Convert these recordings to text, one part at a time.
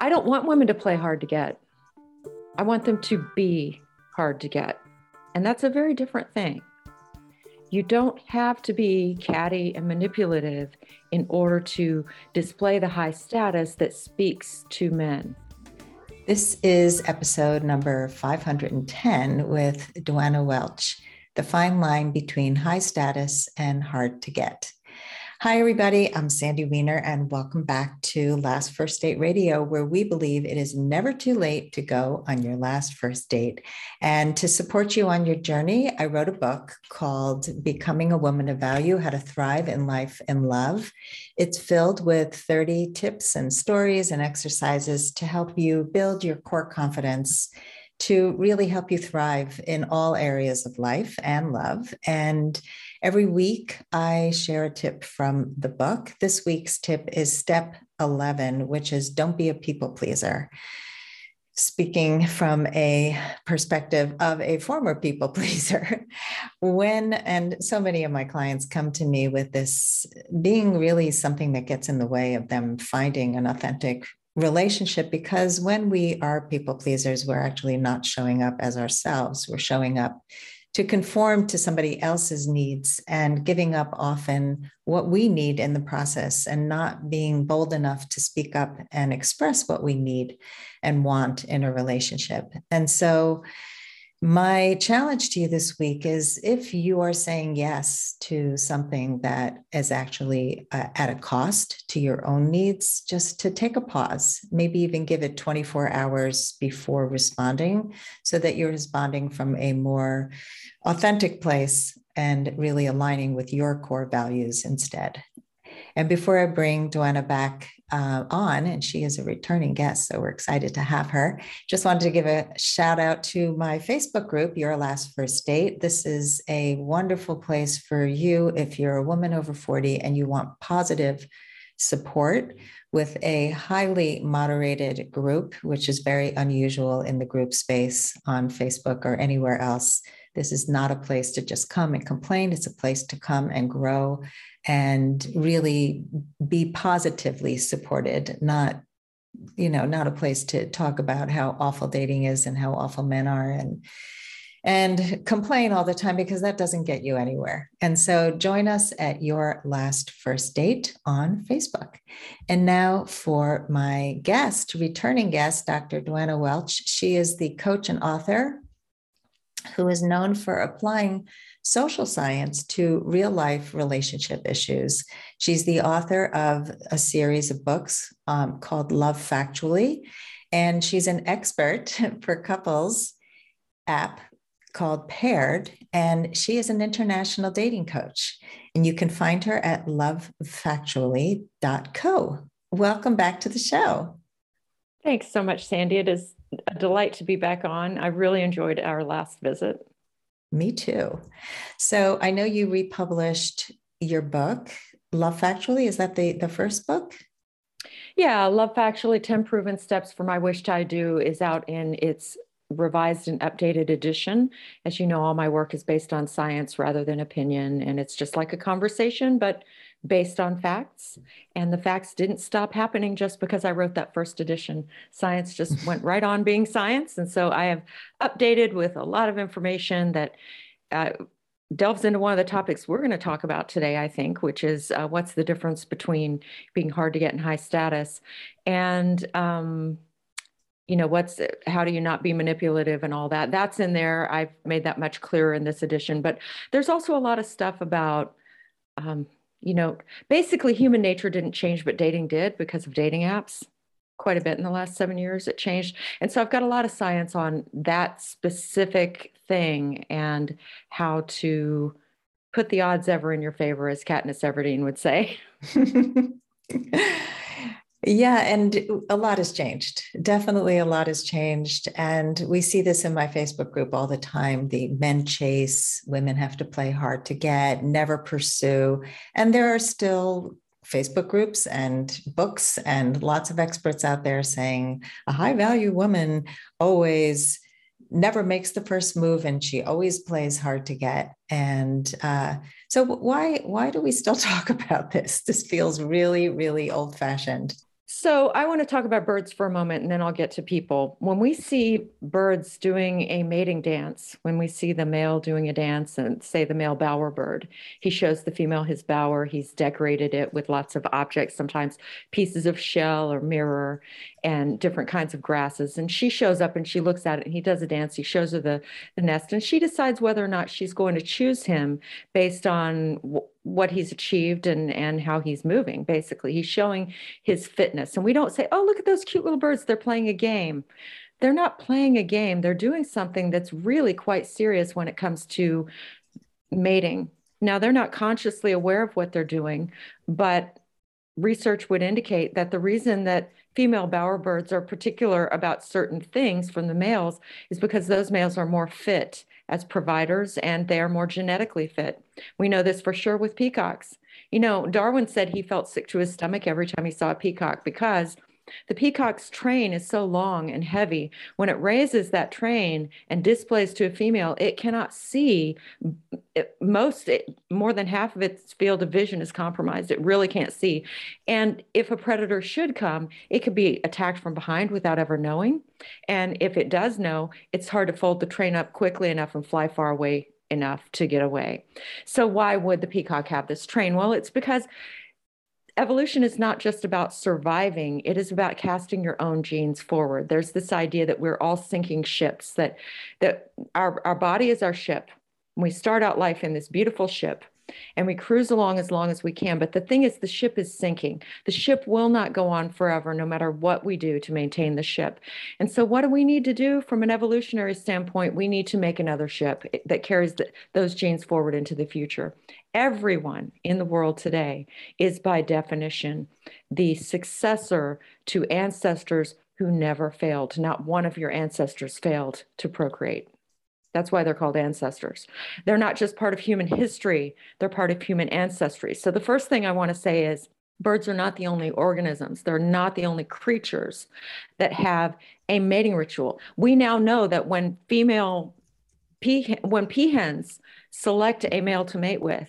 I don't want women to play hard to get. I want them to be hard to get. And that's a very different thing. You don't have to be catty and manipulative in order to display the high status that speaks to men. This is episode number 510 with Duana Welch, the fine line between high status and hard to get. Hi, everybody. I'm Sandy Weiner, and welcome back to Last First Date Radio, where we believe it is never too late to go on your last first date. And to support you on your journey, I wrote a book called Becoming a Woman of Value How to Thrive in Life and Love. It's filled with 30 tips and stories and exercises to help you build your core confidence to really help you thrive in all areas of life and love. And Every week, I share a tip from the book. This week's tip is step 11, which is don't be a people pleaser. Speaking from a perspective of a former people pleaser, when, and so many of my clients come to me with this being really something that gets in the way of them finding an authentic relationship because when we are people pleasers, we're actually not showing up as ourselves. We're showing up to conform to somebody else's needs and giving up often what we need in the process and not being bold enough to speak up and express what we need and want in a relationship. And so, my challenge to you this week is if you are saying yes to something that is actually uh, at a cost to your own needs, just to take a pause, maybe even give it 24 hours before responding so that you're responding from a more authentic place and really aligning with your core values instead. And before I bring Duana back uh, on, and she is a returning guest, so we're excited to have her. Just wanted to give a shout out to my Facebook group, Your Last First Date. This is a wonderful place for you if you're a woman over 40 and you want positive support with a highly moderated group, which is very unusual in the group space on Facebook or anywhere else. This is not a place to just come and complain. It's a place to come and grow and really be positively supported, not you know, not a place to talk about how awful dating is and how awful men are and and complain all the time because that doesn't get you anywhere. And so join us at your last first date on Facebook. And now for my guest, returning guest, Dr. Duana Welch. She is the coach and author who is known for applying social science to real life relationship issues. She's the author of a series of books um, called Love Factually, and she's an expert for couples app called Paired, and she is an international dating coach. And you can find her at lovefactually.co. Welcome back to the show. Thanks so much, Sandy. It is a delight to be back on. I really enjoyed our last visit. Me too. So I know you republished your book, Love Factually. Is that the, the first book? Yeah, Love Factually 10 Proven Steps for My Wish I Do is out in its revised and updated edition. As you know, all my work is based on science rather than opinion, and it's just like a conversation, but based on facts. And the facts didn't stop happening just because I wrote that first edition. Science just went right on being science. And so I have updated with a lot of information that uh, delves into one of the topics we're going to talk about today, I think, which is uh, what's the difference between being hard to get and high status. And, um, you know, what's how do you not be manipulative and all that? That's in there. I've made that much clearer in this edition. But there's also a lot of stuff about um, you know, basically human nature didn't change, but dating did because of dating apps quite a bit in the last seven years. It changed. And so I've got a lot of science on that specific thing and how to put the odds ever in your favor, as Katniss Everdeen would say. Yeah, and a lot has changed. Definitely a lot has changed. And we see this in my Facebook group all the time. The men chase, women have to play hard to get, never pursue. And there are still Facebook groups and books and lots of experts out there saying a high value woman always never makes the first move and she always plays hard to get and uh, so why why do we still talk about this this feels really really old fashioned So I want to talk about birds for a moment and then I'll get to people. When we see birds doing a mating dance, when we see the male doing a dance and say the male bowerbird, he shows the female his bower, he's decorated it with lots of objects, sometimes pieces of shell or mirror and different kinds of grasses. And she shows up and she looks at it and he does a dance. He shows her the, the nest and she decides whether or not she's going to choose him based on what he's achieved and and how he's moving basically. He's showing his fitness. And we don't say oh look at those cute little birds. They're playing a game. They're not playing a game. They're doing something that's really quite serious when it comes to mating. Now they're not consciously aware of what they're doing but research would indicate that the reason that female bowerbirds are particular about certain things from the males is because those males are more fit as providers and they are more genetically fit. We know this for sure with peacocks. You know, Darwin said he felt sick to his stomach every time he saw a peacock because the peacock's train is so long and heavy. When it raises that train and displays to a female, it cannot see. It, most, it, more than half of its field of vision is compromised. It really can't see. And if a predator should come, it could be attacked from behind without ever knowing. And if it does know, it's hard to fold the train up quickly enough and fly far away enough to get away. So why would the peacock have this train? Well, it's because evolution is not just about surviving, it is about casting your own genes forward. There's this idea that we're all sinking ships, that, that our, our body is our ship. We start out life in this beautiful ship and we cruise along as long as we can. But the thing is, the ship is sinking. The ship will not go on forever, no matter what we do to maintain the ship. And so, what do we need to do from an evolutionary standpoint? We need to make another ship eh, that carries the, those genes forward into the future. Everyone in the world today is, by definition, the successor to ancestors who never failed. Not one of your ancestors failed to procreate. That's why they're called ancestors. They're not just part of human history, they're part of human ancestry. So the first thing I want to say is birds are not the only organisms, they're not the only creatures that have a mating ritual. We now know that when female pea, when peahens select a male to mate with,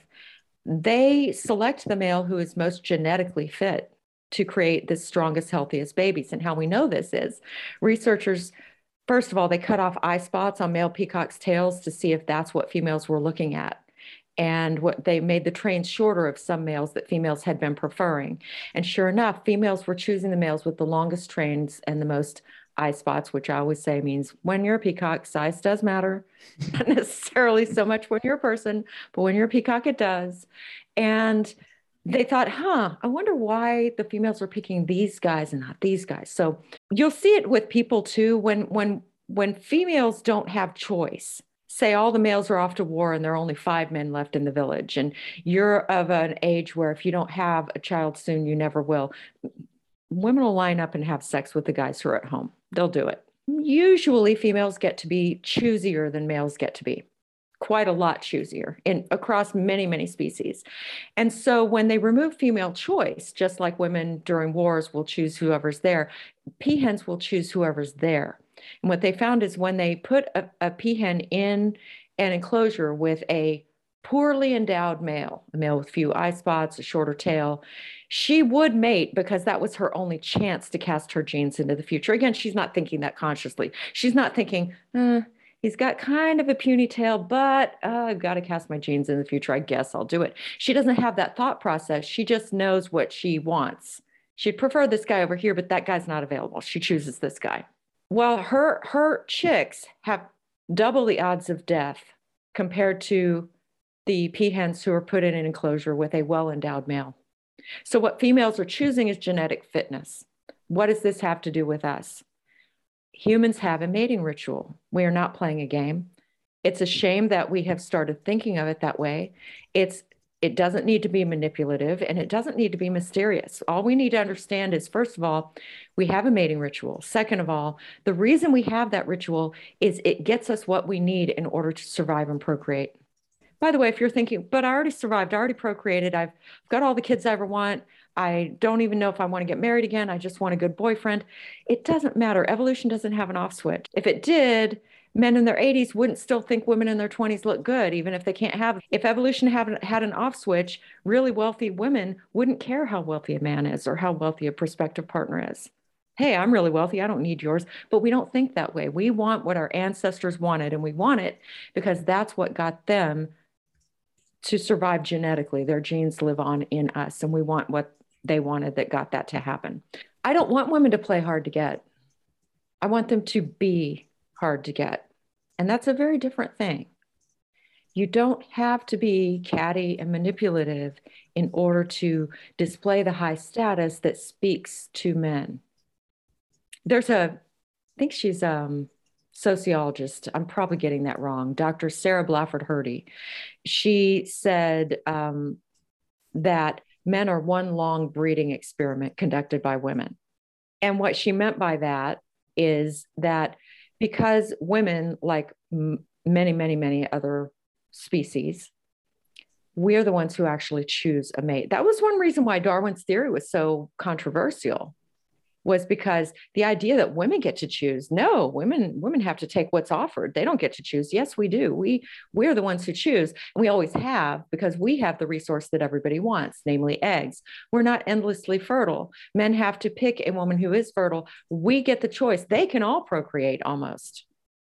they select the male who is most genetically fit to create the strongest, healthiest babies. And how we know this is researchers First of all, they cut off eye spots on male peacocks' tails to see if that's what females were looking at. And what they made the trains shorter of some males that females had been preferring. And sure enough, females were choosing the males with the longest trains and the most eye spots, which I always say means when you're a peacock, size does matter. Not necessarily so much when you're a person, but when you're a peacock, it does. And they thought, huh, I wonder why the females are picking these guys and not these guys. So you'll see it with people too when when when females don't have choice. Say all the males are off to war and there are only five men left in the village, and you're of an age where if you don't have a child soon, you never will. Women will line up and have sex with the guys who are at home. They'll do it. Usually, females get to be choosier than males get to be quite a lot choosier in across many many species. And so when they remove female choice just like women during wars will choose whoever's there peahens will choose whoever's there. And what they found is when they put a, a peahen in an enclosure with a poorly endowed male a male with few eye spots a shorter tail she would mate because that was her only chance to cast her genes into the future. Again she's not thinking that consciously. She's not thinking eh, He's got kind of a puny tail, but uh, I've got to cast my genes in the future. I guess I'll do it. She doesn't have that thought process. She just knows what she wants. She'd prefer this guy over here, but that guy's not available. She chooses this guy. Well, her her chicks have double the odds of death compared to the peahens who are put in an enclosure with a well-endowed male. So what females are choosing is genetic fitness. What does this have to do with us? Humans have a mating ritual. We are not playing a game. It's a shame that we have started thinking of it that way. It's it doesn't need to be manipulative and it doesn't need to be mysterious. All we need to understand is first of all, we have a mating ritual. Second of all, the reason we have that ritual is it gets us what we need in order to survive and procreate. By the way, if you're thinking, but I already survived, I already procreated, I've got all the kids I ever want, I don't even know if I want to get married again. I just want a good boyfriend. It doesn't matter. Evolution doesn't have an off switch. If it did, men in their 80s wouldn't still think women in their 20s look good, even if they can't have. If evolution haven't had an off switch, really wealthy women wouldn't care how wealthy a man is or how wealthy a prospective partner is. Hey, I'm really wealthy. I don't need yours. But we don't think that way. We want what our ancestors wanted, and we want it because that's what got them to survive genetically. Their genes live on in us, and we want what they wanted that got that to happen. I don't want women to play hard to get. I want them to be hard to get. And that's a very different thing. You don't have to be catty and manipulative in order to display the high status that speaks to men. There's a, I think she's a um, sociologist. I'm probably getting that wrong. Dr. Sarah Blaffer Hrdy. She said um, that men are one long breeding experiment conducted by women. And what she meant by that is that because women, like m- many, many, many other species, we're the ones who actually choose a mate. That was one reason why Darwin's theory was so controversial was because the idea that women get to choose no women women have to take what's offered. They don't get to choose. Yes we do. We we're the ones who choose. And we always have because we have the resource that everybody wants namely eggs. We're not endlessly fertile. Men have to pick a woman who is fertile. We get the choice. They can all procreate almost.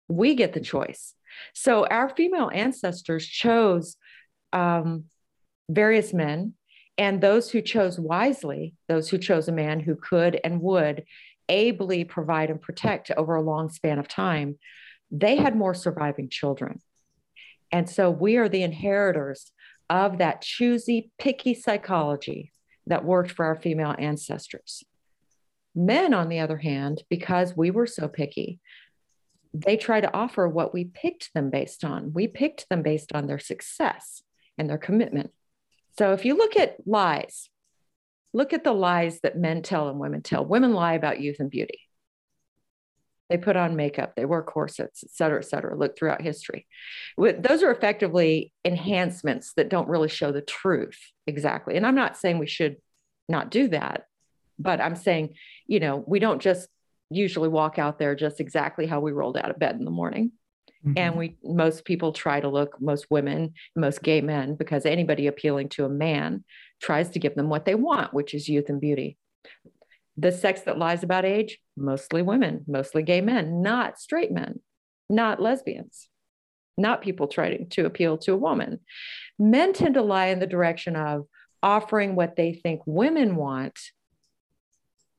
We get the choice. So our female ancestors chose um, various men and those who chose wisely, those who chose a man who could and would ably provide and protect over a long span of time, they had more surviving children. And so we are the inheritors of that choosy, picky psychology that worked for our female ancestors. Men, on the other hand, because we were so picky, they try to offer what we picked them based on. We picked them based on their success and their commitment so if you look at lies, look at the lies that men tell and women tell. Women lie about youth and beauty. They put on makeup, they wear corsets, et cetera, et cetera. Look throughout history. Those are effectively enhancements that don't really show the truth exactly. And I'm not saying we should not do that, but I'm saying, you know, we don't just usually walk out there just exactly how we rolled out of bed in the morning. Mm-hmm. And we most people try to look, most women, most gay men, because anybody appealing to a man tries to give them what they want, which is youth and beauty. The sex that lies about age, mostly women, mostly gay men, not straight men, not lesbians, not people trying to appeal to a woman. Men tend to lie in the direction of offering what they think women want,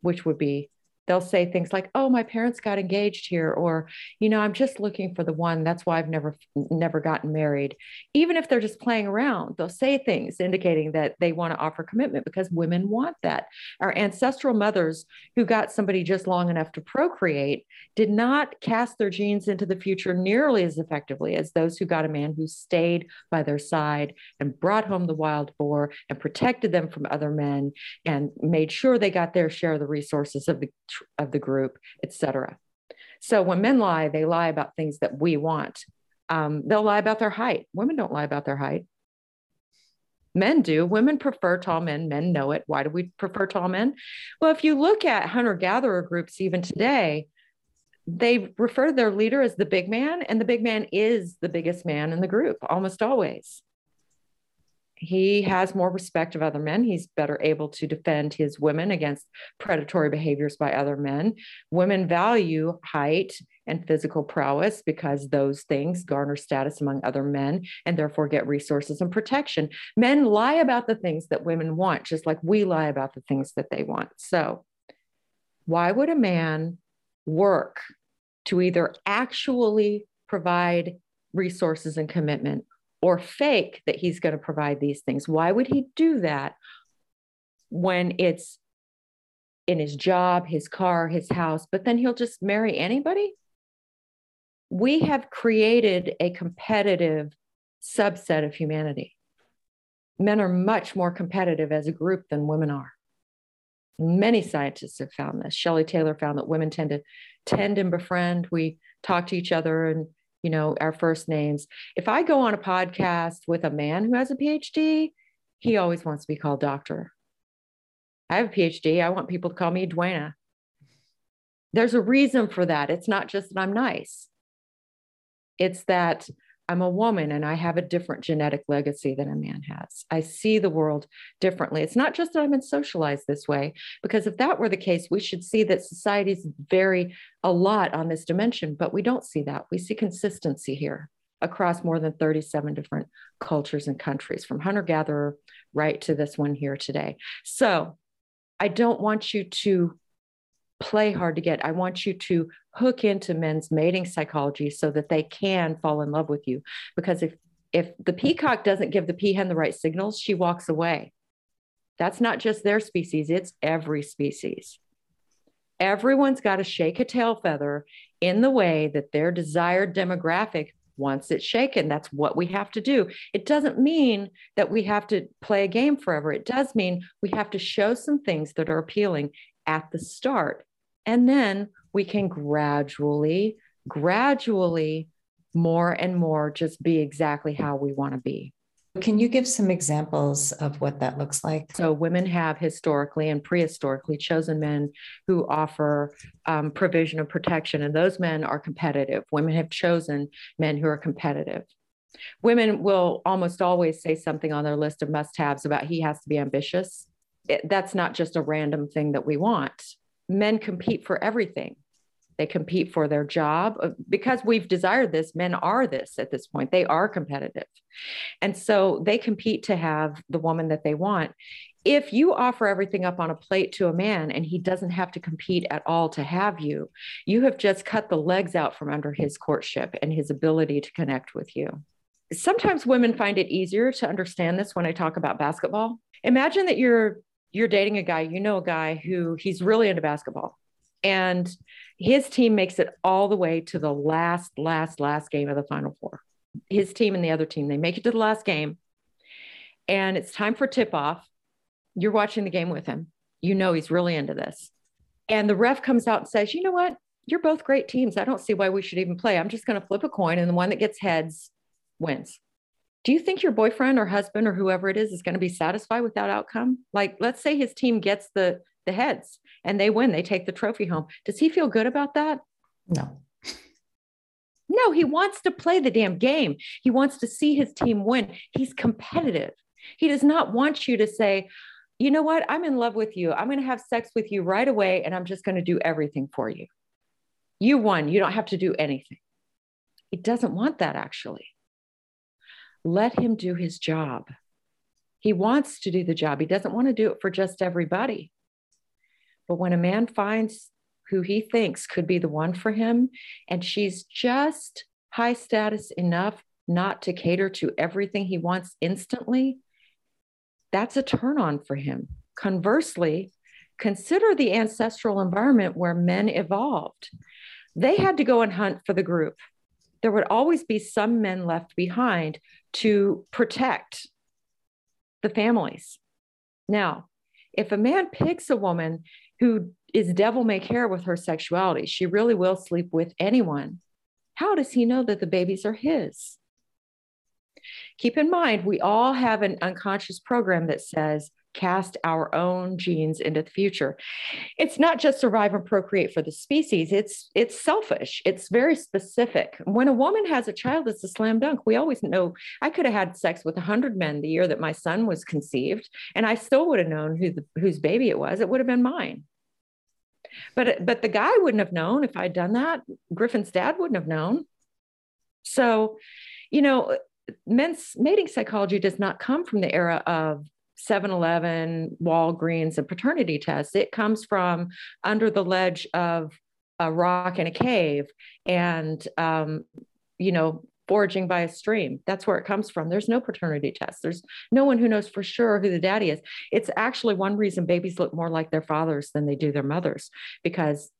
which would be they'll say things like oh my parents got engaged here or you know i'm just looking for the one that's why i've never never gotten married. Even if they're just playing around they'll say things indicating that they want to offer commitment because women want that. Our ancestral mothers who got somebody just long enough to procreate did not cast their genes into the future nearly as effectively as those who got a man who stayed by their side and brought home the wild boar and protected them from other men and made sure they got their share of the resources of the of the group, etc. So when men lie, they lie about things that we want. Um, they'll lie about their height. Women don't lie about their height. Men do. Women prefer tall men. Men know it. Why do we prefer tall men? Well, if you look at hunter gatherer groups even today, they refer to their leader as the big man, and the big man is the biggest man in the group almost always he has more respect of other men. He's better able to defend his women against predatory behaviors by other men. Women value height and physical prowess because those things garner status among other men and therefore get resources and protection. Men lie about the things that women want, just like we lie about the things that they want. So, why would a man work to either actually provide resources and commitment or fake that he's going to provide these things. Why would he do that when it's in his job, his car, his house, but then he'll just marry anybody? We have created a competitive subset of humanity. Men are much more competitive as a group than women are. Many scientists have found this. Shelley Taylor found that women tend to tend and befriend. We talk to each other and you know, our first names. If I go on a podcast with a man who has a PhD, he always wants to be called doctor. I have a PhD. I want people to call me Duana. There's a reason for that. It's not just that I'm nice. It's that I'm a woman and I have a different genetic legacy than a man has. I see the world differently. It's not just that I've been socialized this way, because if that were the case, we should see that societies vary a lot on this dimension, but we don't see that. We see consistency here across more than 37 different cultures and countries, from hunter gatherer right to this one here today. So I don't want you to play hard to get. I want you to hook into men's mating psychology so that they can fall in love with you. Because if if the peacock doesn't give the peahen the right signals, she walks away. That's not just their species, it's every species. Everyone's got to shake a tail feather in the way that their desired demographic wants it shaken. That's what we have to do. It doesn't mean that we have to play a game forever. It does mean we have to show some things that are appealing at the start. And then we can gradually, gradually, more and more just be exactly how we want to be. Can you give some examples of what that looks like? So, women have historically and prehistorically chosen men who offer um, provision of protection, and those men are competitive. Women have chosen men who are competitive. Women will almost always say something on their list of must haves about he has to be ambitious. It, that's not just a random thing that we want men compete for everything. They compete for their job uh, because we've desired this. Men are this at this point. They are competitive. And so they compete to have the woman that they want. If you offer everything up on a plate to a man and he doesn't have to compete at all to have you, you have just cut the legs out from under his courtship and his ability to connect with you. Sometimes women find it easier to understand this when I talk about basketball. Imagine that you're you're dating a guy, you know, a guy who he's really into basketball and his team makes it all the way to the last, last, last game of the Final Four. His team and the other team, they make it to the last game and it's time for tip off. You're watching the game with him. You know, he's really into this. And the ref comes out and says, you know what? You're both great teams. I don't see why we should even play. I'm just going to flip a coin and the one that gets heads wins do you think your boyfriend or husband or whoever it is is going to be satisfied with that outcome? Like, let's say his team gets the the heads and they win, they take the trophy home. Does he feel good about that? No. No, he wants to play the damn game. He wants to see his team win. He's competitive. He does not want you to say, you know what? I'm in love with you. I'm going to have sex with you right away and I'm just going to do everything for you. You won. You don't have to do anything. He doesn't want that actually let him do his job. He wants to do the job. He doesn't want to do it for just everybody. But when a man finds who he thinks could be the one for him, and she's just high status enough not to cater to everything he wants instantly, that's a turn on for him. Conversely, consider the ancestral environment where men evolved. They had to go and hunt for the group there would always be some men left behind to protect the families. Now, if a man picks a woman who is devil may care with her sexuality, she really will sleep with anyone. How does he know that the babies are his? Keep in mind, we all have an unconscious program that says cast our own genes into the future. It's not just survive and procreate for the species. It's it's selfish. It's very specific. When a woman has a child, it's a slam dunk. We always know I could have had sex with a hundred men the year that my son was conceived, and I still would have known who the, whose baby it was. It would have been mine. But but the guy wouldn't have known if I'd done that. Griffin's dad wouldn't have known. So, you know, men's mating psychology does not come from the era of 7 Eleven, Walgreens, and paternity tests. It comes from under the ledge of a rock in a cave and, um, you know, foraging by a stream. That's where it comes from. There's no paternity test. There's no one who knows for sure who the daddy is. It's actually one reason babies look more like their fathers than they do their mothers because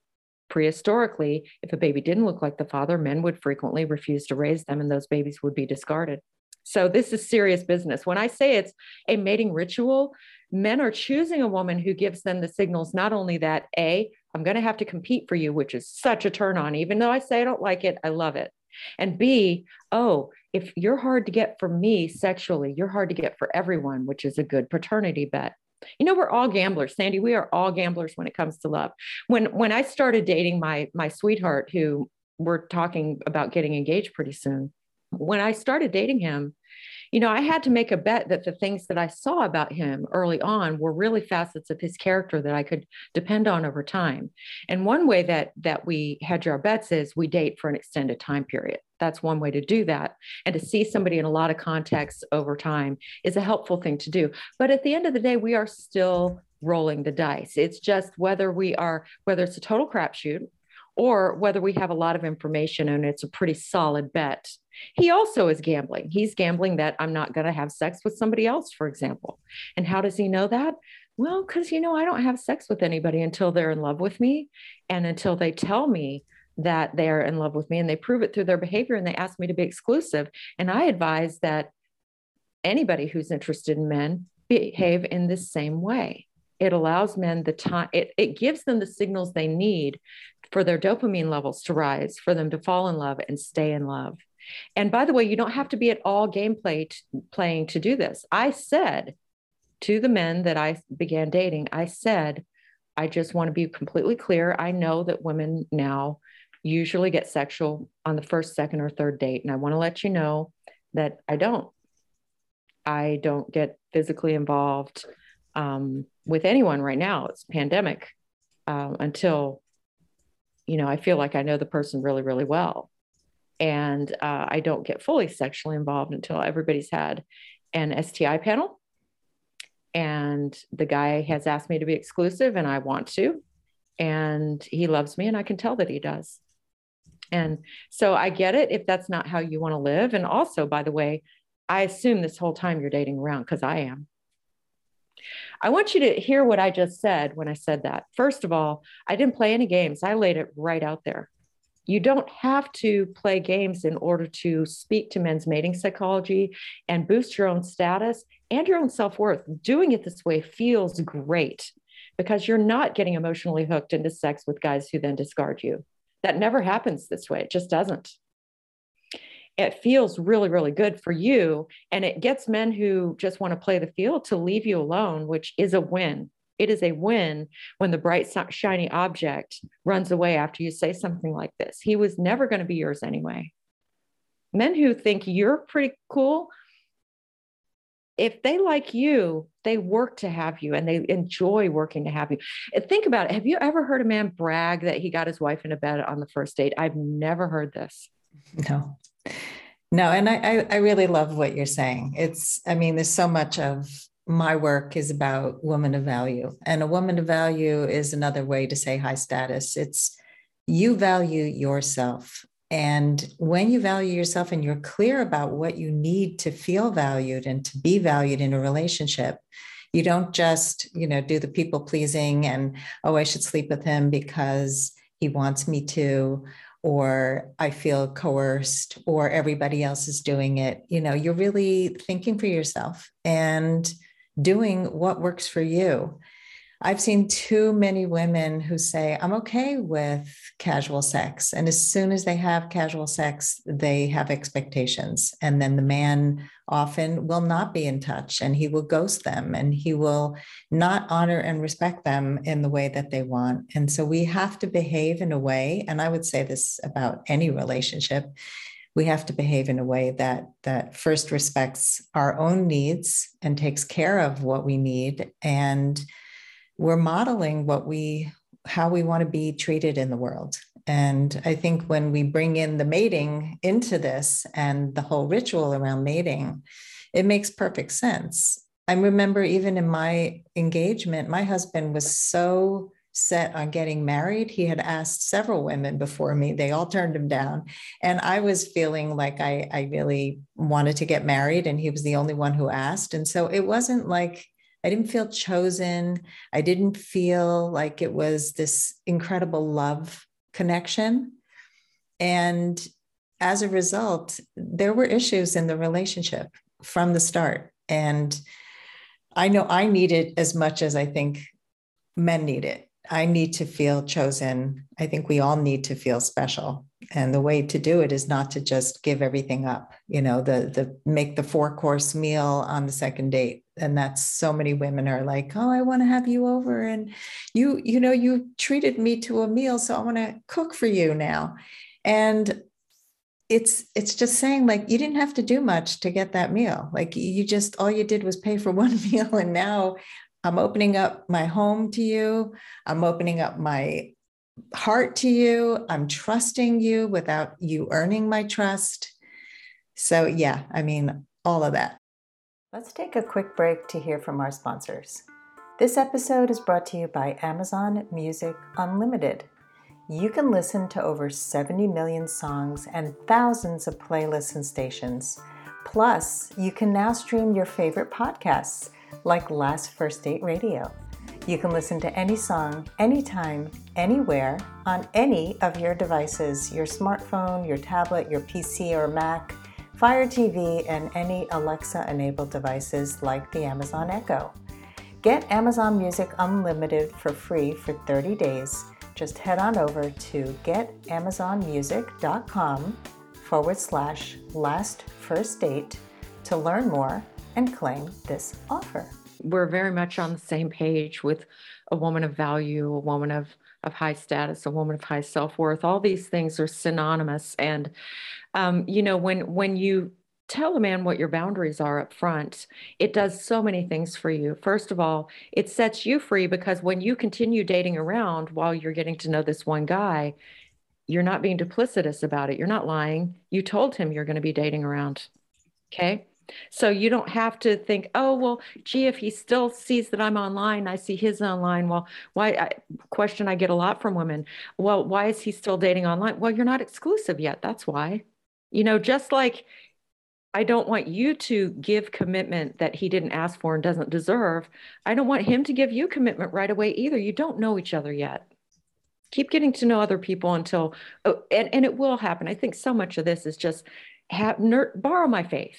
prehistorically, if a baby didn't look like the father, men would frequently refuse to raise them and those babies would be discarded. So this is serious business. When I say it's a mating ritual, men are choosing a woman who gives them the signals not only that A, I'm going to have to compete for you, which is such a turn on, even though I say I don't like it, I love it. And B, oh, if you're hard to get for me sexually, you're hard to get for everyone, which is a good paternity bet. You know, we're all gamblers, Sandy. We are all gamblers when it comes to love. When when I started dating my my sweetheart, who we're talking about getting engaged pretty soon. When I started dating him, you know, I had to make a bet that the things that I saw about him early on were really facets of his character that I could depend on over time. And one way that that we hedge our bets is we date for an extended time period. That's one way to do that. And to see somebody in a lot of contexts over time is a helpful thing to do. But at the end of the day, we are still rolling the dice. It's just whether we are, whether it's a total crapshoot or whether we have a lot of information and it's a pretty solid bet. He also is gambling. He's gambling that I'm not going to have sex with somebody else, for example. And how does he know that? Well, because, you know, I don't have sex with anybody until they're in love with me and until they tell me that they're in love with me and they prove it through their behavior and they ask me to be exclusive. And I advise that anybody who's interested in men behave in the same way. It allows men the time, it, it gives them the signals they need for their dopamine levels to rise, for them to fall in love and stay in love. And by the way, you don't have to be at all gameplay t- playing to do this. I said to the men that I began dating, I said, I just want to be completely clear. I know that women now usually get sexual on the first, second, or third date. And I want to let you know that I don't. I don't get physically involved um, with anyone right now. It's pandemic uh, until, you know, I feel like I know the person really, really well. And uh, I don't get fully sexually involved until everybody's had an STI panel. And the guy has asked me to be exclusive, and I want to. And he loves me, and I can tell that he does. And so I get it if that's not how you want to live. And also, by the way, I assume this whole time you're dating around because I am. I want you to hear what I just said when I said that. First of all, I didn't play any games, I laid it right out there. You don't have to play games in order to speak to men's mating psychology and boost your own status and your own self worth. Doing it this way feels great because you're not getting emotionally hooked into sex with guys who then discard you. That never happens this way, it just doesn't. It feels really, really good for you. And it gets men who just want to play the field to leave you alone, which is a win. It is a win when the bright, shiny object runs away after you say something like this. He was never going to be yours anyway. Men who think you're pretty cool, if they like you, they work to have you and they enjoy working to have you. Think about it. Have you ever heard a man brag that he got his wife into bed on the first date? I've never heard this. No. No, and I, I really love what you're saying. It's, I mean, there's so much of my work is about woman of value. And a woman of value is another way to say high status. It's you value yourself. And when you value yourself and you're clear about what you need to feel valued and to be valued in a relationship, you don't just, you know, do the people pleasing and, oh, I should sleep with him because he wants me to, or I feel coerced, or everybody else is doing it. You know, you're really thinking for yourself and doing what works for you. I've seen too many women who say, I'm okay with casual sex. And as soon as they have casual sex, they have expectations. And then the man often will not be in touch and he will ghost them and he will not honor and respect them in the way that they want. And so we have to behave in a way, and I would say this about any relationship we have to behave in a way that that first respects our own needs and takes care of what we need and we're modeling what we how we want to be treated in the world and i think when we bring in the mating into this and the whole ritual around mating it makes perfect sense i remember even in my engagement my husband was so set on getting married. He had asked several women before me, they all turned him down. And I was feeling like I, I really wanted to get married, and he was the only one who asked. And so it wasn't like I didn't feel chosen. I didn't feel like it was this incredible love connection. And as a result, there were issues in the relationship from the start. And I know I need it as much as I think men need it I need to feel chosen. I think we all need to feel special. And the way to do it is not to just give everything up, you know, the the make the four course meal on the second date. And that's so many women are like, "Oh, I want to have you over and you you know, you treated me to a meal, so I want to cook for you now." And it's it's just saying like you didn't have to do much to get that meal. Like you just all you did was pay for one meal and now i'm opening up my home to you. I'm opening up my heart to you. I'm trusting you without you earning my trust. So yeah i mean all of that let's take a quick break to hear from our sponsors this episode is brought to you by amazon music unlimited you can listen to over 70 million songs and thousands of playlists and stations. Plus, you can now stream your favorite podcasts like Last First Date Radio. You can listen to any song, anytime, anywhere, on any of your devices your smartphone, your tablet, your PC or Mac, Fire TV, and any Alexa enabled devices like the Amazon Echo. Get Amazon Music Unlimited for free for 30 days just head on over to getamazonmusic.com forward slash last first date to learn more and claim this offer. We're very much on the same page with a woman of value, a woman of, of high status, a woman of high self worth. All these things are synonymous. And, um, you know, when, when you tell a man what your boundaries are up front, it does so many things for you. First of all, it sets you free because when you continue dating around while you're getting to know this one guy, you're not being duplicitous about it. You're not lying. You told him you're going to be dating around. Okay. So you don't have to think, oh, well, gee, if he still sees that I'm online, I see his online. Well, why? I, question I get a lot from women. Well, why is he still dating online? Well, you're not exclusive yet. That's why. You know, just like I don't want you to give commitment that he didn't ask for and doesn't deserve. I don't want him to give you commitment right away either. You don't know each other yet. Keep getting to know other people until, oh, and, and it will happen. I think so much of this is just have, ner- borrow my faith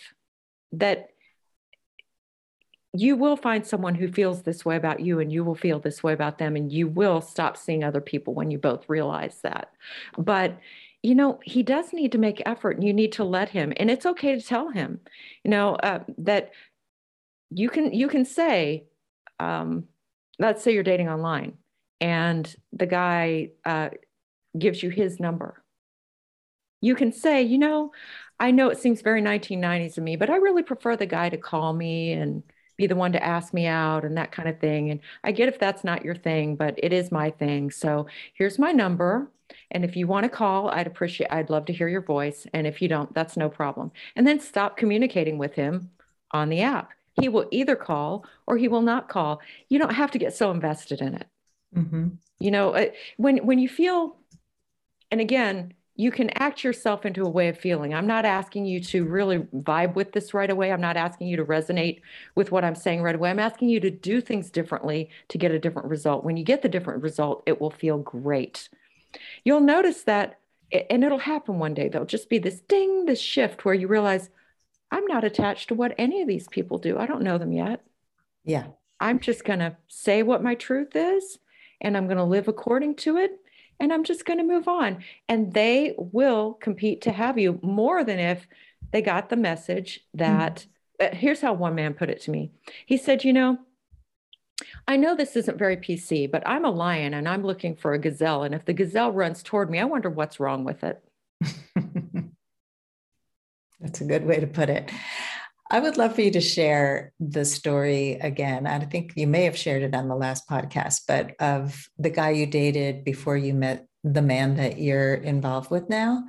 that you will find someone who feels this way about you and you will feel this way about them and you will stop seeing other people when you both realize that. But you know, he does need to make effort and you need to let him. And it's okay to tell him, you know, uh, that you can, you can say, um, let's say you're dating online and the guy uh, gives you his number. You can say, you know, I know it seems very 1990s to me, but I really prefer the guy to call me and be the one to ask me out and that kind of thing. And I get if that's not your thing, but it is my thing. So here's my number. And if you want to call, I'd appreciate, I'd love to hear your voice. And if you don't, that's no problem. And then stop communicating with him on the app. He will either call or he will not call. You don't have to get so invested in it. Mm-hmm. You know, uh, when when you feel, and again, you can act yourself into a way of feeling. I'm not asking you to really vibe with this right away. I'm not asking you to resonate with what I'm saying right away. I'm asking you to do things differently to get a different result. When you get the different result, it will feel great. You'll notice that, and it'll happen one day. There'll just be this ding, this shift where you realize, I'm not attached to what any of these people do. I don't know them yet. Yeah. I'm just going to say what my truth is, and I'm going to live according to it, and I'm just going to move on. And they will compete to have you more than if they got the message that. Mm. here's how one man put it to me. He said, You know, I know this isn't very PC, but I'm a lion and I'm looking for a gazelle. And if the gazelle runs toward me, I wonder what's wrong with it. That's a good way to put it. I would love for you to share the story again. I think you may have shared it on the last podcast, but of the guy you dated before you met the man that you're involved with now,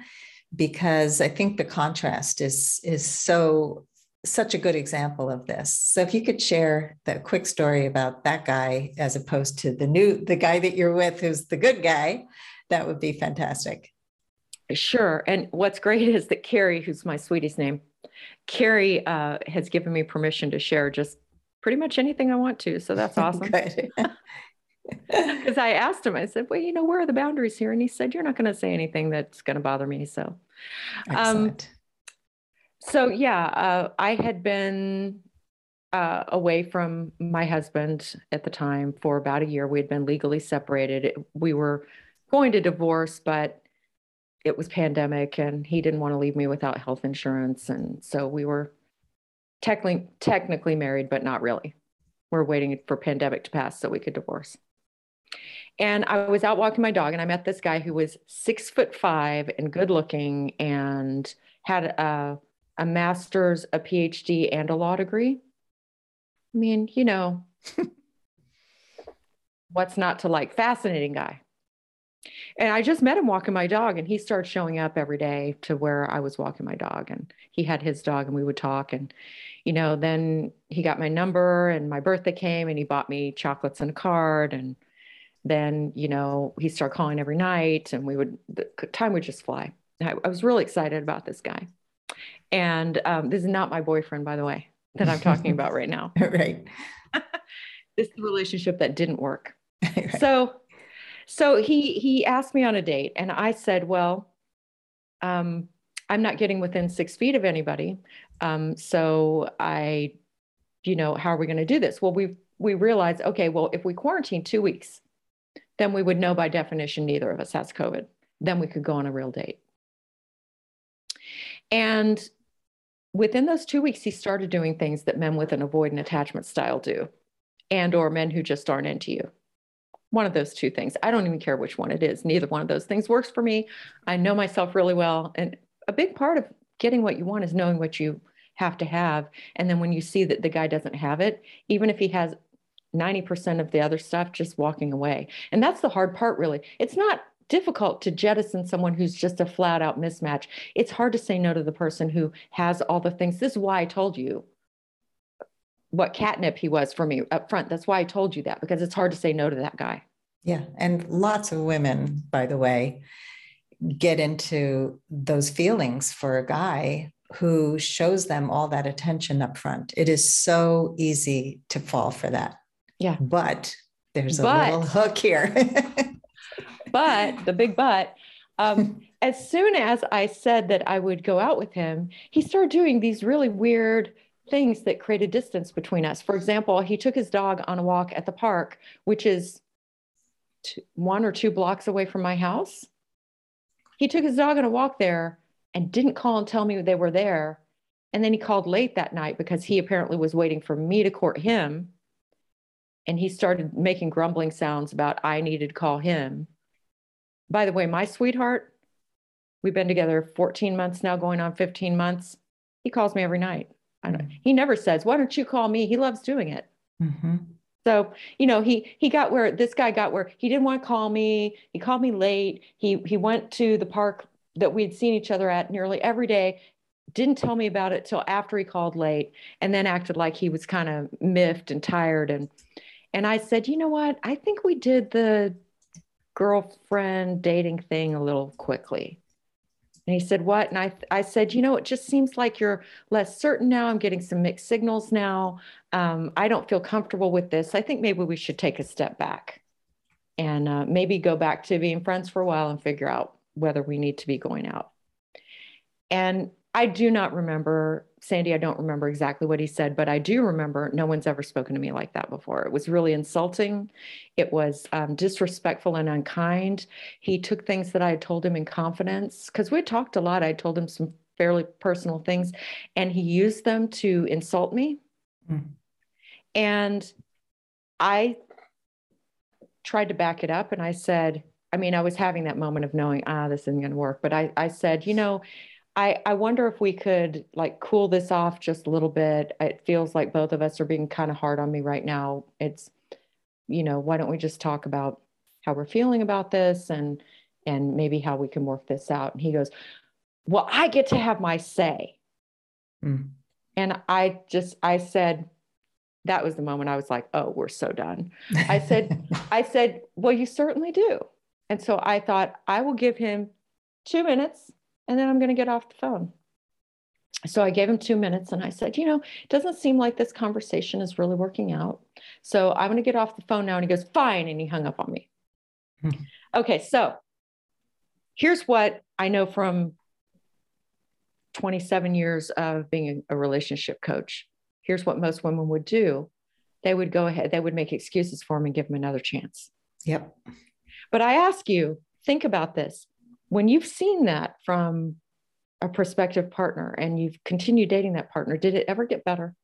because I think the contrast is is so such a good example of this. So if you could share that quick story about that guy as opposed to the new the guy that you're with who's the good guy, that would be fantastic. Sure. And what's great is that Carrie, who's my sweetie's name, Carrie uh, has given me permission to share just pretty much anything I want to. So that's awesome. Because I asked him, I said, well, you know, where are the boundaries here? And he said, you're not going to say anything that's going to bother me. So, um, Excellent. Um, so yeah, uh, I had been uh, away from my husband at the time for about a year. We had been legally separated. We were going to divorce, but it was pandemic, and he didn't want to leave me without health insurance, and so we were technically technically married, but not really. We're waiting for pandemic to pass so we could divorce. And I was out walking my dog and I met this guy who was six foot five and good looking and had a, a master's, a PhD, and a law degree. I mean, you know, what's not to like? Fascinating guy. And I just met him walking my dog, and he started showing up every day to where I was walking my dog. And he had his dog, and we would talk. And, you know, then he got my number, and my birthday came, and he bought me chocolates and a card. And then, you know, he started calling every night, and we would, the time would just fly. I, I was really excited about this guy. And um, this is not my boyfriend, by the way, that I'm talking about right now. right. this is the relationship that didn't work. right. So, so he he asked me on a date, and I said, "Well, um, I'm not getting within six feet of anybody, um, so I, you know, how are we going to do this?" Well, we we realized, okay, well, if we quarantine two weeks, then we would know by definition neither of us has COVID. Then we could go on a real date. And within those two weeks, he started doing things that men with an avoidant attachment style do, and or men who just aren't into you. One of those two things. I don't even care which one it is. Neither one of those things works for me. I know myself really well. And a big part of getting what you want is knowing what you have to have. And then when you see that the guy doesn't have it, even if he has 90% of the other stuff, just walking away. And that's the hard part, really. It's not difficult to jettison someone who's just a flat out mismatch. It's hard to say no to the person who has all the things. This is why I told you what catnip he was for me up front. That's why I told you that because it's hard to say no to that guy. Yeah. And lots of women, by the way, get into those feelings for a guy who shows them all that attention up front. It is so easy to fall for that. Yeah. But there's a but, little hook here. but the big but, um, as soon as I said that I would go out with him, he started doing these really weird things that created distance between us. For example, he took his dog on a walk at the park, which is two, one or two blocks away from my house. He took his dog on a walk there and didn't call and tell me they were there. And then he called late that night because he apparently was waiting for me to court him. And he started making grumbling sounds about I needed to call him. By the way, my sweetheart, we've been together 14 months now, going on 15 months. He calls me every night. I don't, he never says, why don't you call me? He loves doing it. Mm-hmm. So, you know, he he got where this guy got where he didn't want to call me. He called me late. He he went to the park that we'd seen each other at nearly every day. Didn't tell me about it till after he called late and then acted like he was kind of miffed and tired and and I said, "You know what? I think we did the girlfriend dating thing a little quickly." And he said, What? And I, I said, You know, it just seems like you're less certain now. I'm getting some mixed signals now. Um, I don't feel comfortable with this. I think maybe we should take a step back and uh, maybe go back to being friends for a while and figure out whether we need to be going out. And I do not remember, Sandy, I don't remember exactly what he said, but I do remember no one's ever spoken to me like that before. It was really insulting. It was um, disrespectful and unkind. He took things that I had told him in confidence because we talked a lot. I told him some fairly personal things, and he used them to insult me. Mm. And I tried to back it up and I said, I mean, I was having that moment of knowing, ah, this isn't going to work. But I, I said, you know, I, I wonder if we could like cool this off just a little bit. It feels like both of us are being kind of hard on me right now. It's, you know, why don't we just talk about how we're feeling about this and and maybe how we can work this out? And he goes, Well, I get to have my say. Mm. And I just I said, that was the moment I was like, oh, we're so done. I said, I said, well, you certainly do. And so I thought I will give him two minutes and then I'm going to get off the phone. So I gave him two minutes and I said, you know, it doesn't seem like this conversation is really working out. So I'm going to get off the phone now. And he goes, fine. And he hung up on me. Hmm. Okay. So here's what I know from 27 years of being a, a relationship coach. Here's what most women would do they would go ahead, they would make excuses for him and give him another chance. Yep. But I ask you, think about this when you've seen that from a prospective partner and you've continued dating that partner, did it ever get better?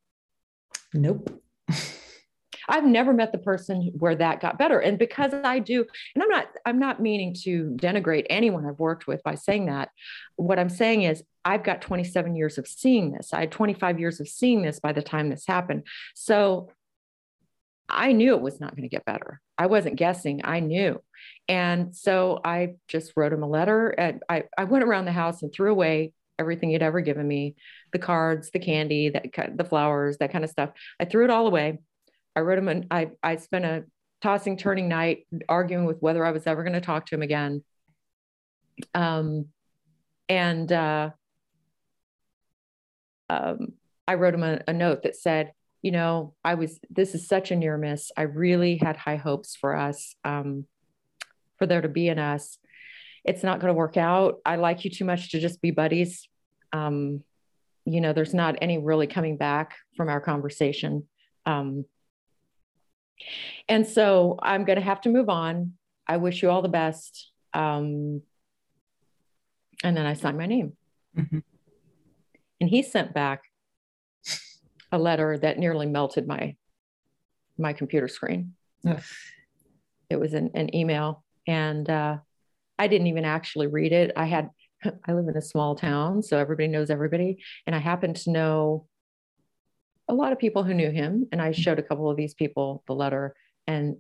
Nope. I've never met the person where that got better. And because I do, and I'm not, I'm not meaning to denigrate anyone I've worked with by saying that. What I'm saying is I've got 27 years of seeing this. I had 25 years of seeing this by the time this happened. So I knew it was not going to get better. I wasn't guessing. I knew. And so I just wrote him a letter. And I, I went around the house and threw away everything he'd ever given me the cards, the candy, that, the flowers, that kind of stuff. I threw it all away. I wrote him, and I, I spent a tossing, turning night arguing with whether I was ever going to talk to him again. Um, and uh, um, I wrote him a, a note that said, you know, I was, this is such a near miss. I really had high hopes for us, um, for there to be in us. It's not going to work out. I like you too much to just be buddies. Um, you know, there's not any really coming back from our conversation. Um, and so I'm going to have to move on. I wish you all the best. Um, and then I signed my name. Mm-hmm. And he sent back a letter that nearly melted my my computer screen. Ugh. It was an, an email, and uh, I didn't even actually read it. I had I live in a small town, so everybody knows everybody, and I happened to know a lot of people who knew him, and I showed a couple of these people the letter, and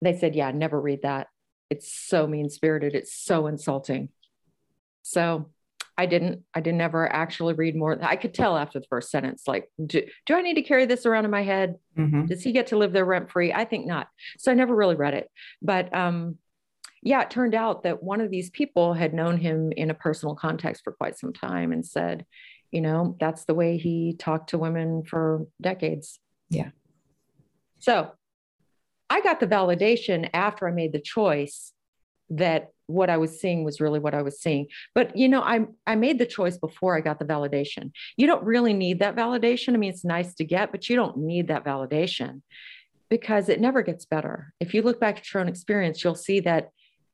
they said, "Yeah, never read that. It's so mean spirited. It's so insulting." So I didn't. I didn't ever actually read more. I could tell after the first sentence, like, do, do I need to carry this around in my head? Mm-hmm. Does he get to live there rent free? I think not. So I never really read it. But um, yeah, it turned out that one of these people had known him in a personal context for quite some time and said, you know, that's the way he talked to women for decades. Yeah. So I got the validation after I made the choice that what I was seeing was really what I was seeing. But you know, I I made the choice before I got the validation. You don't really need that validation. I mean, it's nice to get, but you don't need that validation because it never gets better. If you look back at your own experience, you'll see that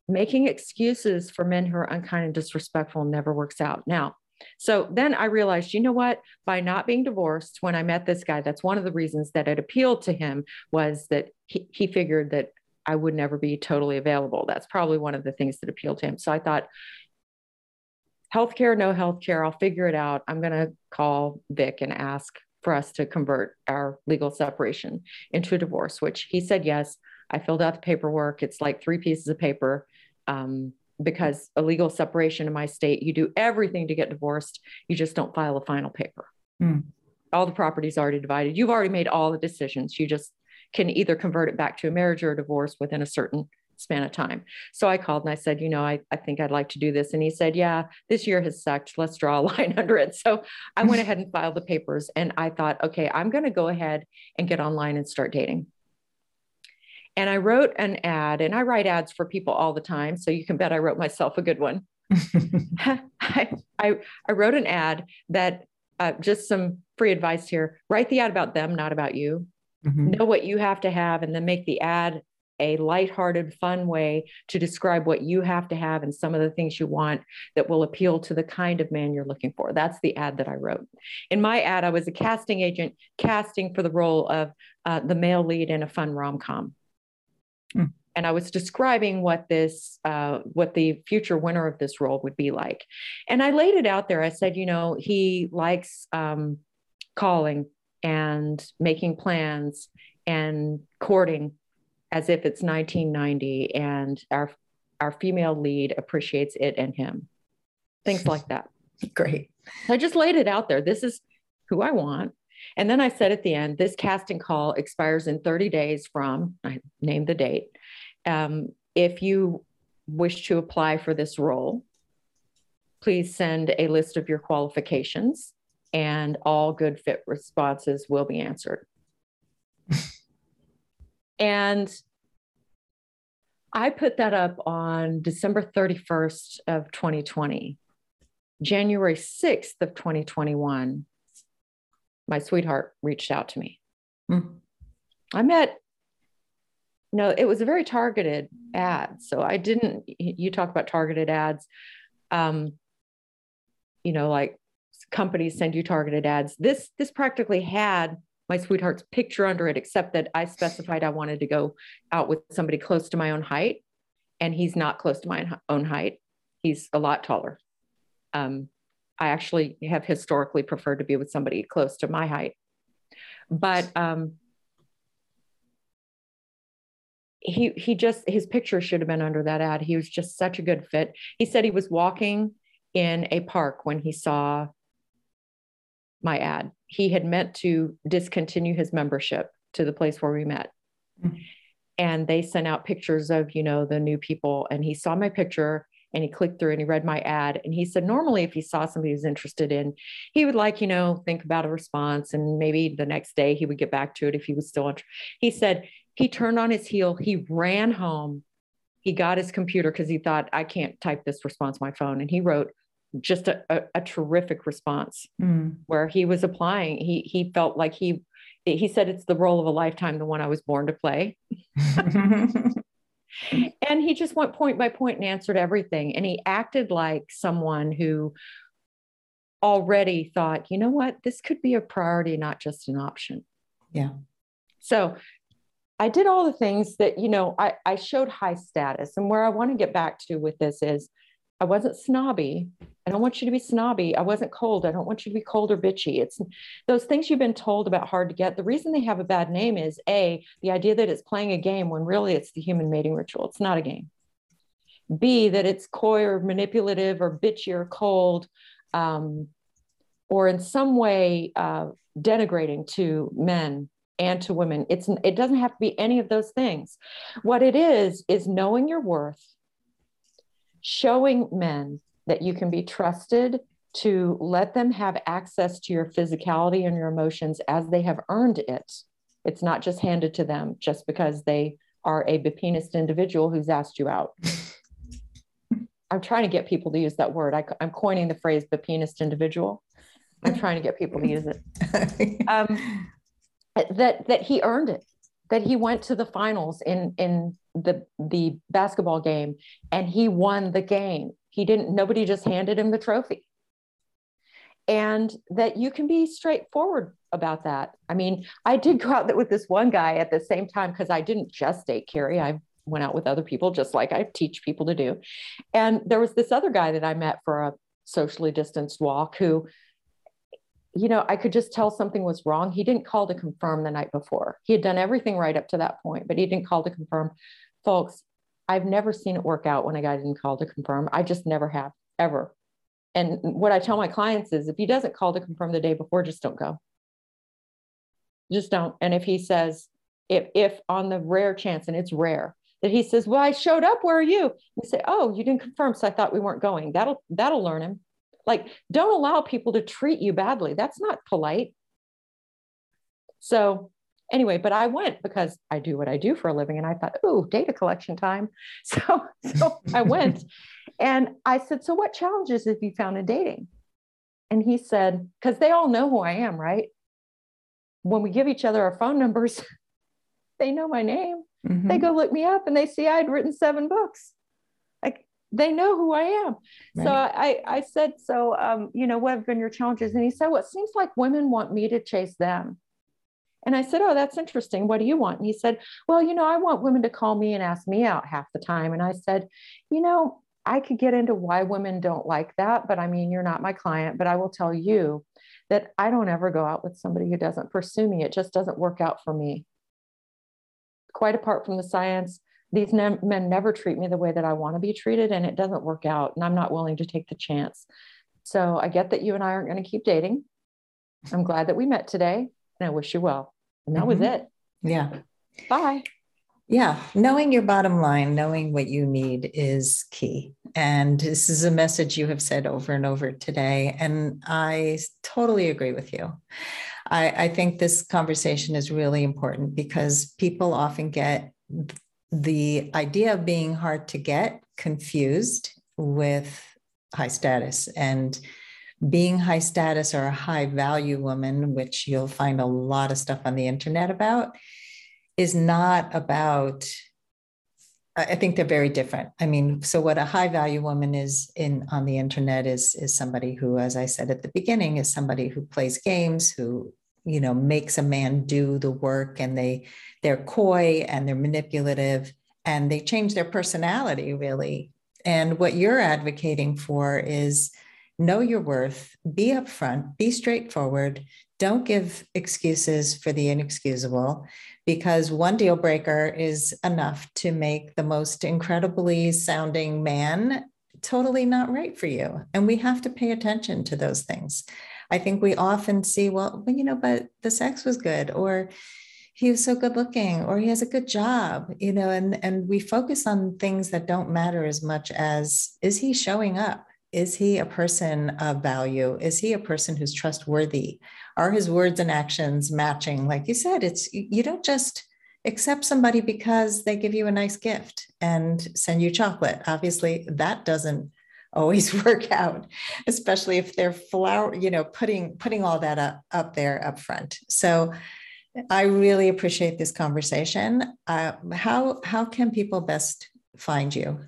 making excuses for men who are unkind and disrespectful never works out. Now, so then I realized, you know what? By not being divorced, when I met this guy, that's one of the reasons that it appealed to him was that he, he figured that I would never be totally available. That's probably one of the things that appealed to him. So I thought, healthcare, no healthcare, I'll figure it out. I'm going to call Vic and ask for us to convert our legal separation into a divorce, which he said yes. I filled out the paperwork. It's like three pieces of paper. Um, because a legal separation in my state, you do everything to get divorced. You just don't file a final paper. Mm. All the property's already divided. You've already made all the decisions. You just can either convert it back to a marriage or a divorce within a certain span of time. So I called and I said, you know, I, I think I'd like to do this. And he said, yeah, this year has sucked. Let's draw a line under it. So I went ahead and filed the papers and I thought, okay, I'm going to go ahead and get online and start dating. And I wrote an ad and I write ads for people all the time. So you can bet I wrote myself a good one. I, I, I, wrote an ad that uh, just some free advice here write the ad about them, not about you mm-hmm. know what you have to have, and then make the ad a lighthearted, fun way to describe what you have to have and some of the things you want that will appeal to the kind of man you're looking for. That's the ad that I wrote. In my ad, I was a casting agent casting for the role of uh, the male lead in a fun rom com. Mm. And I was describing what this, uh, what the future winner of this role would be like. And I laid it out there. I said, you know, he likes um, calling and making plans and courting as if it's 1990 and our our female lead appreciates it and him. Things like that. Great. I just laid it out there. This is who i want. And then i said at the end this casting call expires in 30 days from i named the date. Um, if you wish to apply for this role please send a list of your qualifications and all good fit responses will be answered. and I put that up on December 31st of 2020. January 6th of 2021, my sweetheart reached out to me. Mm. I met, no, it was a very targeted ad. So I didn't, you talk about targeted ads. Um, you know, like companies send you targeted ads. This this practically had my sweetheart's picture under it, except that I specified I wanted to go out with somebody close to my own height. And he's not close to my own height. He's a lot taller. Um, I actually have historically preferred to be with somebody close to my height. But um, he he just his picture should have been under that ad. He was just such a good fit. He said he was walking in a park when he saw my ad. He had meant to discontinue his membership to the place where we met. Mm-hmm. And they sent out pictures of, you know, the new people. And he saw my picture and he clicked through and he read my ad. And he said, normally, if he saw somebody who's interested in, he would like, you know, think about a response. And maybe the next day he would get back to it if he was still interested. He said, he turned on his heel, he ran home, he got his computer because he thought, I can't type this response on my phone. And he wrote just a, a, a terrific response mm. where he was applying. He he felt like he he said it's the role of a lifetime, the one I was born to play. and he just went point by point and answered everything. And he acted like someone who already thought, you know what, this could be a priority, not just an option. Yeah. So I did all the things that, you know, I, I showed high status. And where I want to get back to with this is I wasn't snobby. I don't want you to be snobby. I wasn't cold. I don't want you to be cold or bitchy. It's those things you've been told about hard to get. The reason they have a bad name is A, the idea that it's playing a game when really it's the human mating ritual. It's not a game. B, that it's coy or manipulative or bitchy or cold um, or in some way uh, denigrating to men and to women. It's it doesn't have to be any of those things. What it is is knowing your worth showing men that you can be trusted to let them have access to your physicality and your emotions as they have earned it. It's not just handed to them just because they are a bepenist individual who's asked you out. I'm trying to get people to use that word. I, am coining the phrase bepenist individual. I'm trying to get people to use it. Um, that that he earned it that he went to the finals in in the the basketball game and he won the game. He didn't nobody just handed him the trophy. And that you can be straightforward about that. I mean, I did go out with this one guy at the same time because I didn't just date Carrie. I went out with other people just like I teach people to do. And there was this other guy that I met for a socially distanced walk who you know, I could just tell something was wrong. He didn't call to confirm the night before. He had done everything right up to that point, but he didn't call to confirm. Folks, I've never seen it work out when a guy didn't call to confirm. I just never have, ever. And what I tell my clients is if he doesn't call to confirm the day before, just don't go. Just don't. And if he says, if if on the rare chance, and it's rare, that he says, Well, I showed up, where are you? You say, Oh, you didn't confirm, so I thought we weren't going. That'll that'll learn him. Like, don't allow people to treat you badly. That's not polite. So, anyway, but I went because I do what I do for a living. And I thought, oh, data collection time. So, so I went and I said, So, what challenges have you found in dating? And he said, Because they all know who I am, right? When we give each other our phone numbers, they know my name. Mm-hmm. They go look me up and they see I'd written seven books they know who I am. Right. So I, I said, so, um, you know, what have been your challenges? And he said, well, it seems like women want me to chase them. And I said, oh, that's interesting. What do you want? And he said, well, you know, I want women to call me and ask me out half the time. And I said, you know, I could get into why women don't like that, but I mean, you're not my client, but I will tell you that I don't ever go out with somebody who doesn't pursue me. It just doesn't work out for me. Quite apart from the science, these ne- men never treat me the way that I want to be treated, and it doesn't work out. And I'm not willing to take the chance. So I get that you and I aren't going to keep dating. I'm glad that we met today, and I wish you well. And that mm-hmm. was it. Yeah. Bye. Yeah, knowing your bottom line, knowing what you need is key. And this is a message you have said over and over today. And I totally agree with you. I, I think this conversation is really important because people often get the idea of being hard to get confused with high status and being high status or a high value woman, which you'll find a lot of stuff on the internet about, is not about. I think they're very different. I mean, so what a high value woman is in on the internet is is somebody who, as I said at the beginning, is somebody who plays games, who you know makes a man do the work and they they're coy and they're manipulative and they change their personality really and what you're advocating for is know your worth be upfront be straightforward don't give excuses for the inexcusable because one deal breaker is enough to make the most incredibly sounding man totally not right for you. And we have to pay attention to those things. I think we often see, well, you know, but the sex was good, or he was so good looking, or he has a good job, you know, and, and we focus on things that don't matter as much as is he showing up? Is he a person of value? Is he a person who's trustworthy? Are his words and actions matching? Like you said, it's you don't just accept somebody because they give you a nice gift and send you chocolate. Obviously, that doesn't always work out, especially if they're flower, you know, putting putting all that up up there up front. So I really appreciate this conversation. Uh, how how can people best find you?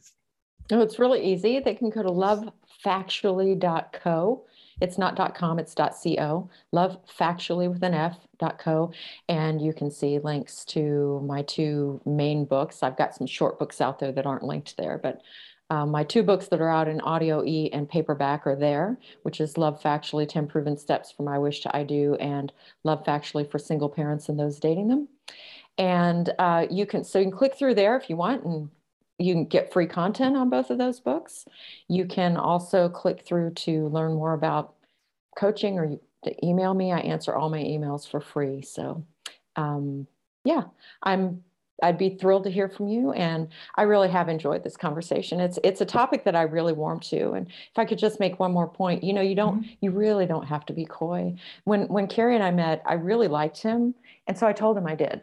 Oh, it's really easy. They can go to lovefactually.co it's not .com, it's .co. Love factually with an F .co, and you can see links to my two main books. I've got some short books out there that aren't linked there, but um, my two books that are out in audio e and paperback are there, which is Love Factually 10 Proven Steps from I Wish to I Do and Love Factually for Single Parents and Those Dating Them. And uh, you can, so you can click through there if you want and you can get free content on both of those books. You can also click through to learn more about coaching or you, to email me. I answer all my emails for free. So, um, yeah, I'm. I'd be thrilled to hear from you, and I really have enjoyed this conversation. It's it's a topic that I really warm to, and if I could just make one more point, you know, you don't, mm-hmm. you really don't have to be coy. When when Carrie and I met, I really liked him, and so I told him I did.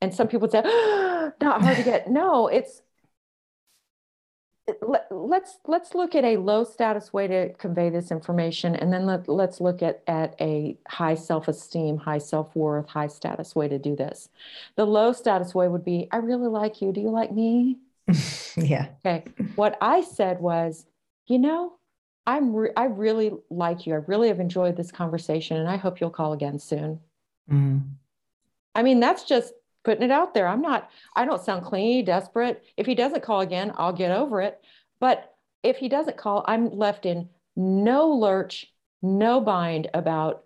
And some people would say, oh, "Not hard to get." No, it's let's let's look at a low status way to convey this information and then let, let's look at, at a high self-esteem high self-worth high status way to do this. The low status way would be i really like you. Do you like me? Yeah. Okay. What i said was you know i'm re- i really like you. I really have enjoyed this conversation and i hope you'll call again soon. Mm. i mean that's just putting it out there. I'm not, I don't sound clingy, desperate. If he doesn't call again, I'll get over it. But if he doesn't call, I'm left in no lurch, no bind about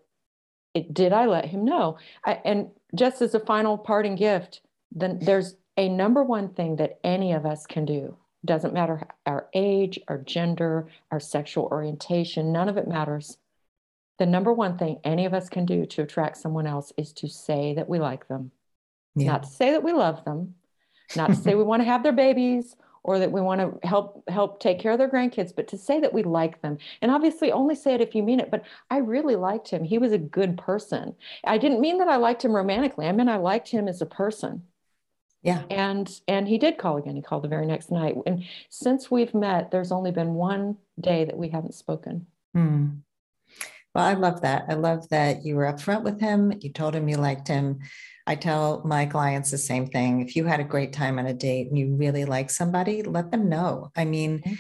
it. Did I let him know? I, and just as a final parting gift, then there's a number one thing that any of us can do. Doesn't matter our age, our gender, our sexual orientation, none of it matters. The number one thing any of us can do to attract someone else is to say that we like them. Yeah. Not to say that we love them, not to say we want to have their babies or that we want to help help take care of their grandkids, but to say that we like them. And obviously only say it if you mean it, but I really liked him. He was a good person. I didn't mean that I liked him romantically. I mean I liked him as a person. Yeah. And and he did call again. He called the very next night. And since we've met, there's only been one day that we haven't spoken. Hmm. Well, I love that. I love that you were upfront with him. You told him you liked him. I tell my clients the same thing. If you had a great time on a date and you really like somebody, let them know. I mean, mm-hmm.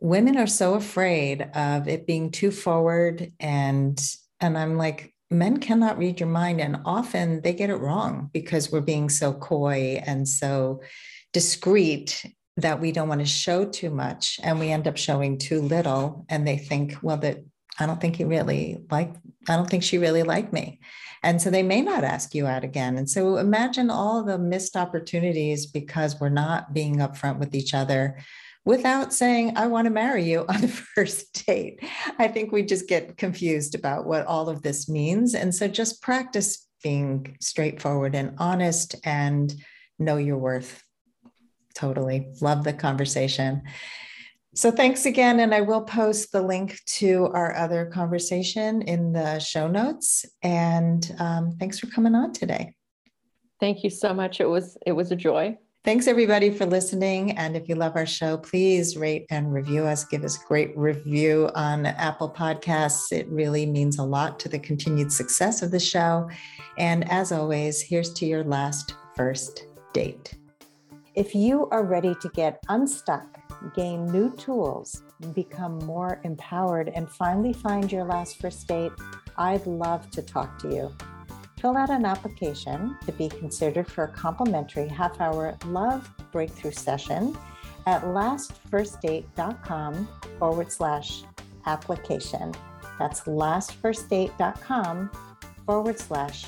women are so afraid of it being too forward and and I'm like men cannot read your mind and often they get it wrong because we're being so coy and so discreet that we don't want to show too much and we end up showing too little and they think well that I don't think he really like I don't think she really liked me. And so they may not ask you out again. And so imagine all the missed opportunities because we're not being upfront with each other without saying, I want to marry you on the first date. I think we just get confused about what all of this means. And so just practice being straightforward and honest and know your worth. Totally. Love the conversation. So thanks again. And I will post the link to our other conversation in the show notes. And um, thanks for coming on today. Thank you so much. It was it was a joy. Thanks everybody for listening. And if you love our show, please rate and review us. Give us great review on Apple Podcasts. It really means a lot to the continued success of the show. And as always, here's to your last first date. If you are ready to get unstuck gain new tools, become more empowered, and finally find your last first date, I'd love to talk to you. fill out an application to be considered for a complimentary half hour love breakthrough session at lastfirstdate.com forward slash application. That's lastfirstdate.com forward slash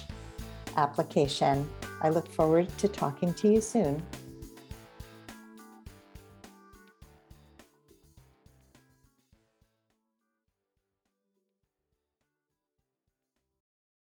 application. I look forward to talking to you soon.